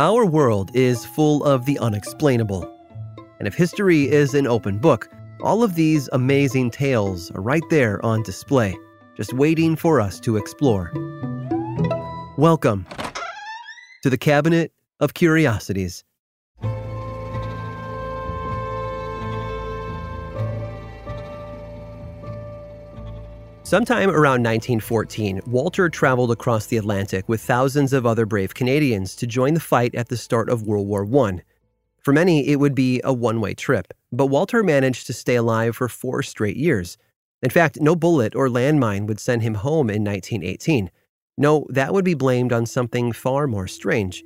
Our world is full of the unexplainable. And if history is an open book, all of these amazing tales are right there on display just waiting for us to explore. Welcome to the Cabinet of Curiosities. Sometime around 1914, Walter traveled across the Atlantic with thousands of other brave Canadians to join the fight at the start of World War I. For many, it would be a one way trip, but Walter managed to stay alive for four straight years. In fact, no bullet or landmine would send him home in 1918. No, that would be blamed on something far more strange.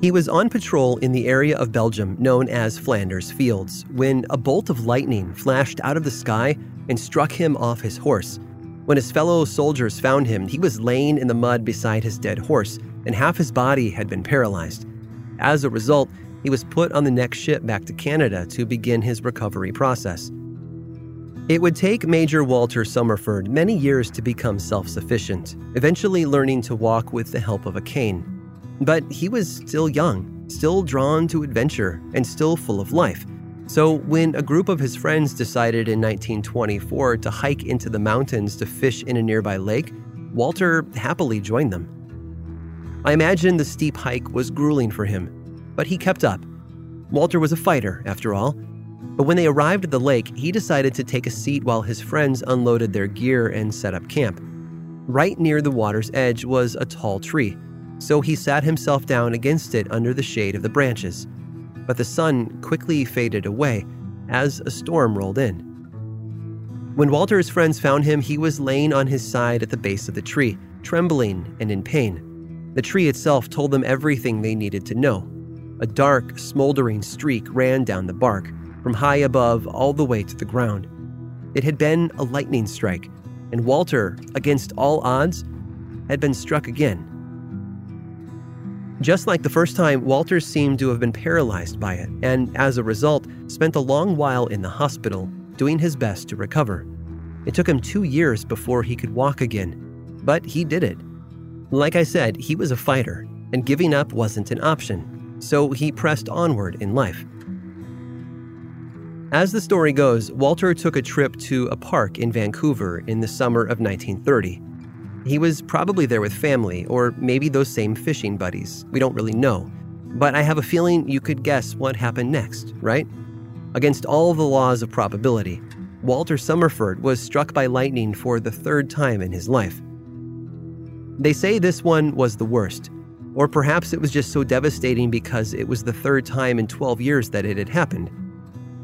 He was on patrol in the area of Belgium known as Flanders Fields when a bolt of lightning flashed out of the sky and struck him off his horse. When his fellow soldiers found him, he was laying in the mud beside his dead horse, and half his body had been paralyzed. As a result, he was put on the next ship back to Canada to begin his recovery process. It would take Major Walter Summerford many years to become self sufficient, eventually learning to walk with the help of a cane. But he was still young, still drawn to adventure, and still full of life. So, when a group of his friends decided in 1924 to hike into the mountains to fish in a nearby lake, Walter happily joined them. I imagine the steep hike was grueling for him, but he kept up. Walter was a fighter, after all, but when they arrived at the lake, he decided to take a seat while his friends unloaded their gear and set up camp. Right near the water's edge was a tall tree, so he sat himself down against it under the shade of the branches. But the sun quickly faded away as a storm rolled in. When Walter's friends found him, he was laying on his side at the base of the tree, trembling and in pain. The tree itself told them everything they needed to know. A dark, smoldering streak ran down the bark, from high above all the way to the ground. It had been a lightning strike, and Walter, against all odds, had been struck again. Just like the first time, Walter seemed to have been paralyzed by it, and as a result, spent a long while in the hospital, doing his best to recover. It took him two years before he could walk again, but he did it. Like I said, he was a fighter, and giving up wasn't an option, so he pressed onward in life. As the story goes, Walter took a trip to a park in Vancouver in the summer of 1930. He was probably there with family, or maybe those same fishing buddies. We don't really know. But I have a feeling you could guess what happened next, right? Against all the laws of probability, Walter Summerford was struck by lightning for the third time in his life. They say this one was the worst, or perhaps it was just so devastating because it was the third time in 12 years that it had happened.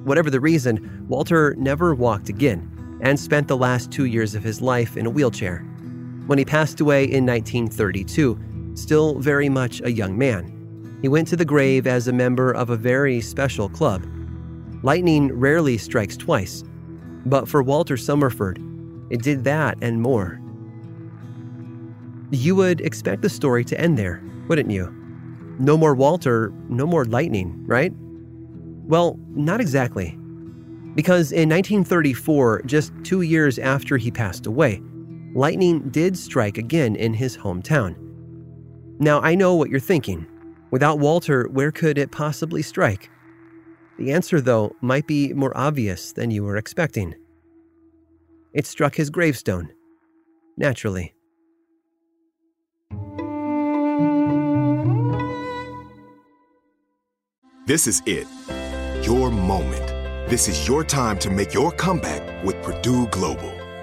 Whatever the reason, Walter never walked again and spent the last two years of his life in a wheelchair. When he passed away in 1932, still very much a young man, he went to the grave as a member of a very special club. Lightning rarely strikes twice, but for Walter Summerford, it did that and more. You would expect the story to end there, wouldn't you? No more Walter, no more lightning, right? Well, not exactly. Because in 1934, just two years after he passed away, lightning did strike again in his hometown. Now, I know what you're thinking. Without Walter, where could it possibly strike? The answer, though, might be more obvious than you were expecting. It struck his gravestone. Naturally. This is it your moment. This is your time to make your comeback with Purdue Global.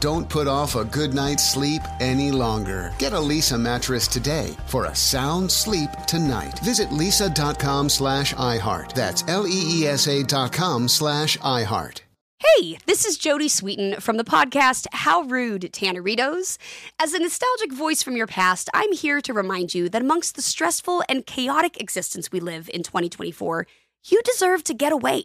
Don't put off a good night's sleep any longer. Get a Leesa mattress today for a sound sleep tonight. Visit leesa.com slash iHeart. That's L-E-E-S-A dot com slash iHeart. Hey, this is Jodie Sweetin from the podcast How Rude, Tanneritos. As a nostalgic voice from your past, I'm here to remind you that amongst the stressful and chaotic existence we live in 2024, you deserve to get away.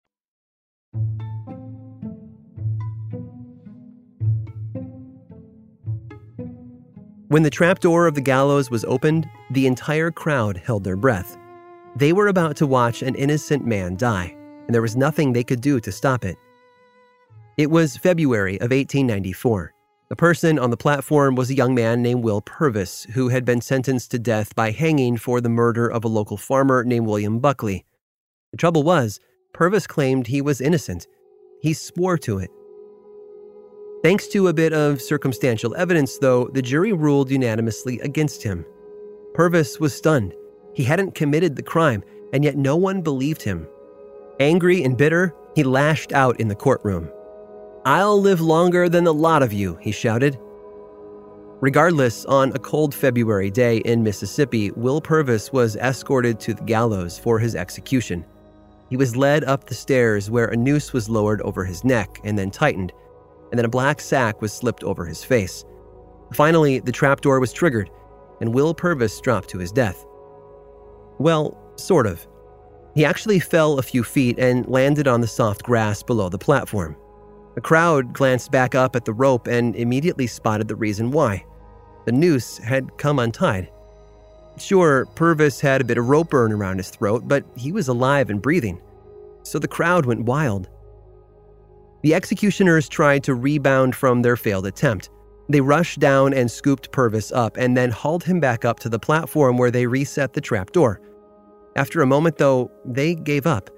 When the trapdoor of the gallows was opened, the entire crowd held their breath. They were about to watch an innocent man die, and there was nothing they could do to stop it. It was February of 1894. The person on the platform was a young man named Will Purvis, who had been sentenced to death by hanging for the murder of a local farmer named William Buckley. The trouble was, Purvis claimed he was innocent. He swore to it. Thanks to a bit of circumstantial evidence, though, the jury ruled unanimously against him. Purvis was stunned. He hadn't committed the crime, and yet no one believed him. Angry and bitter, he lashed out in the courtroom. I'll live longer than the lot of you, he shouted. Regardless, on a cold February day in Mississippi, Will Purvis was escorted to the gallows for his execution. He was led up the stairs where a noose was lowered over his neck and then tightened, and then a black sack was slipped over his face. Finally, the trapdoor was triggered, and Will Purvis dropped to his death. Well, sort of. He actually fell a few feet and landed on the soft grass below the platform. The crowd glanced back up at the rope and immediately spotted the reason why. The noose had come untied. Sure, Purvis had a bit of rope burn around his throat, but he was alive and breathing. So the crowd went wild. The executioners tried to rebound from their failed attempt. They rushed down and scooped Purvis up and then hauled him back up to the platform where they reset the trapdoor. After a moment, though, they gave up.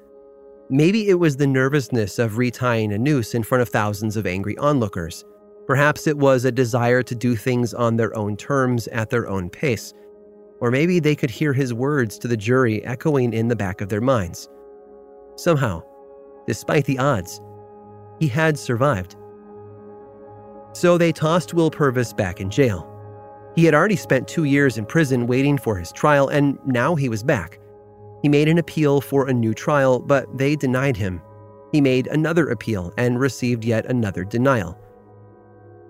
Maybe it was the nervousness of retying a noose in front of thousands of angry onlookers. Perhaps it was a desire to do things on their own terms at their own pace. Or maybe they could hear his words to the jury echoing in the back of their minds. Somehow, despite the odds, he had survived. So they tossed Will Purvis back in jail. He had already spent two years in prison waiting for his trial, and now he was back. He made an appeal for a new trial, but they denied him. He made another appeal and received yet another denial.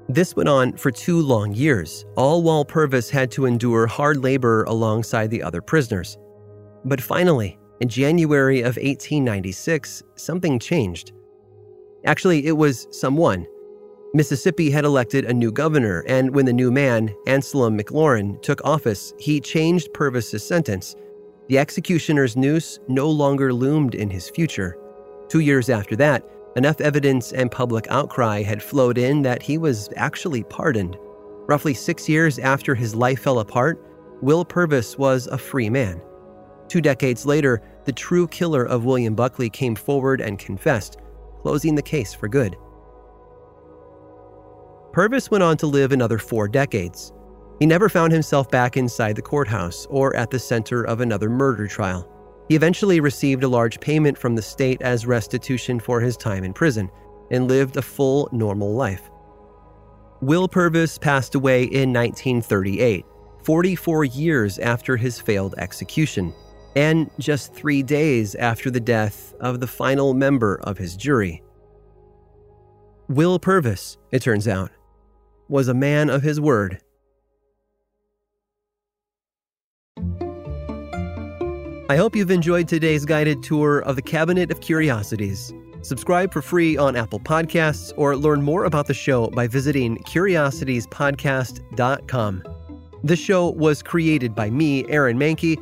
This went on for two long years, all while Purvis had to endure hard labor alongside the other prisoners. But finally, in January of 1896, something changed. Actually, it was someone. Mississippi had elected a new governor, and when the new man, Anselm McLaurin, took office, he changed Purvis's sentence. The executioner's noose no longer loomed in his future. Two years after that, enough evidence and public outcry had flowed in that he was actually pardoned. Roughly six years after his life fell apart, Will Purvis was a free man. Two decades later, the true killer of William Buckley came forward and confessed, closing the case for good. Purvis went on to live another four decades. He never found himself back inside the courthouse or at the center of another murder trial. He eventually received a large payment from the state as restitution for his time in prison and lived a full, normal life. Will Purvis passed away in 1938, 44 years after his failed execution, and just three days after the death of the final member of his jury. Will Purvis, it turns out, was a man of his word. I hope you've enjoyed today's guided tour of the Cabinet of Curiosities. Subscribe for free on Apple Podcasts or learn more about the show by visiting curiositiespodcast.com. This show was created by me, Aaron Mahnke,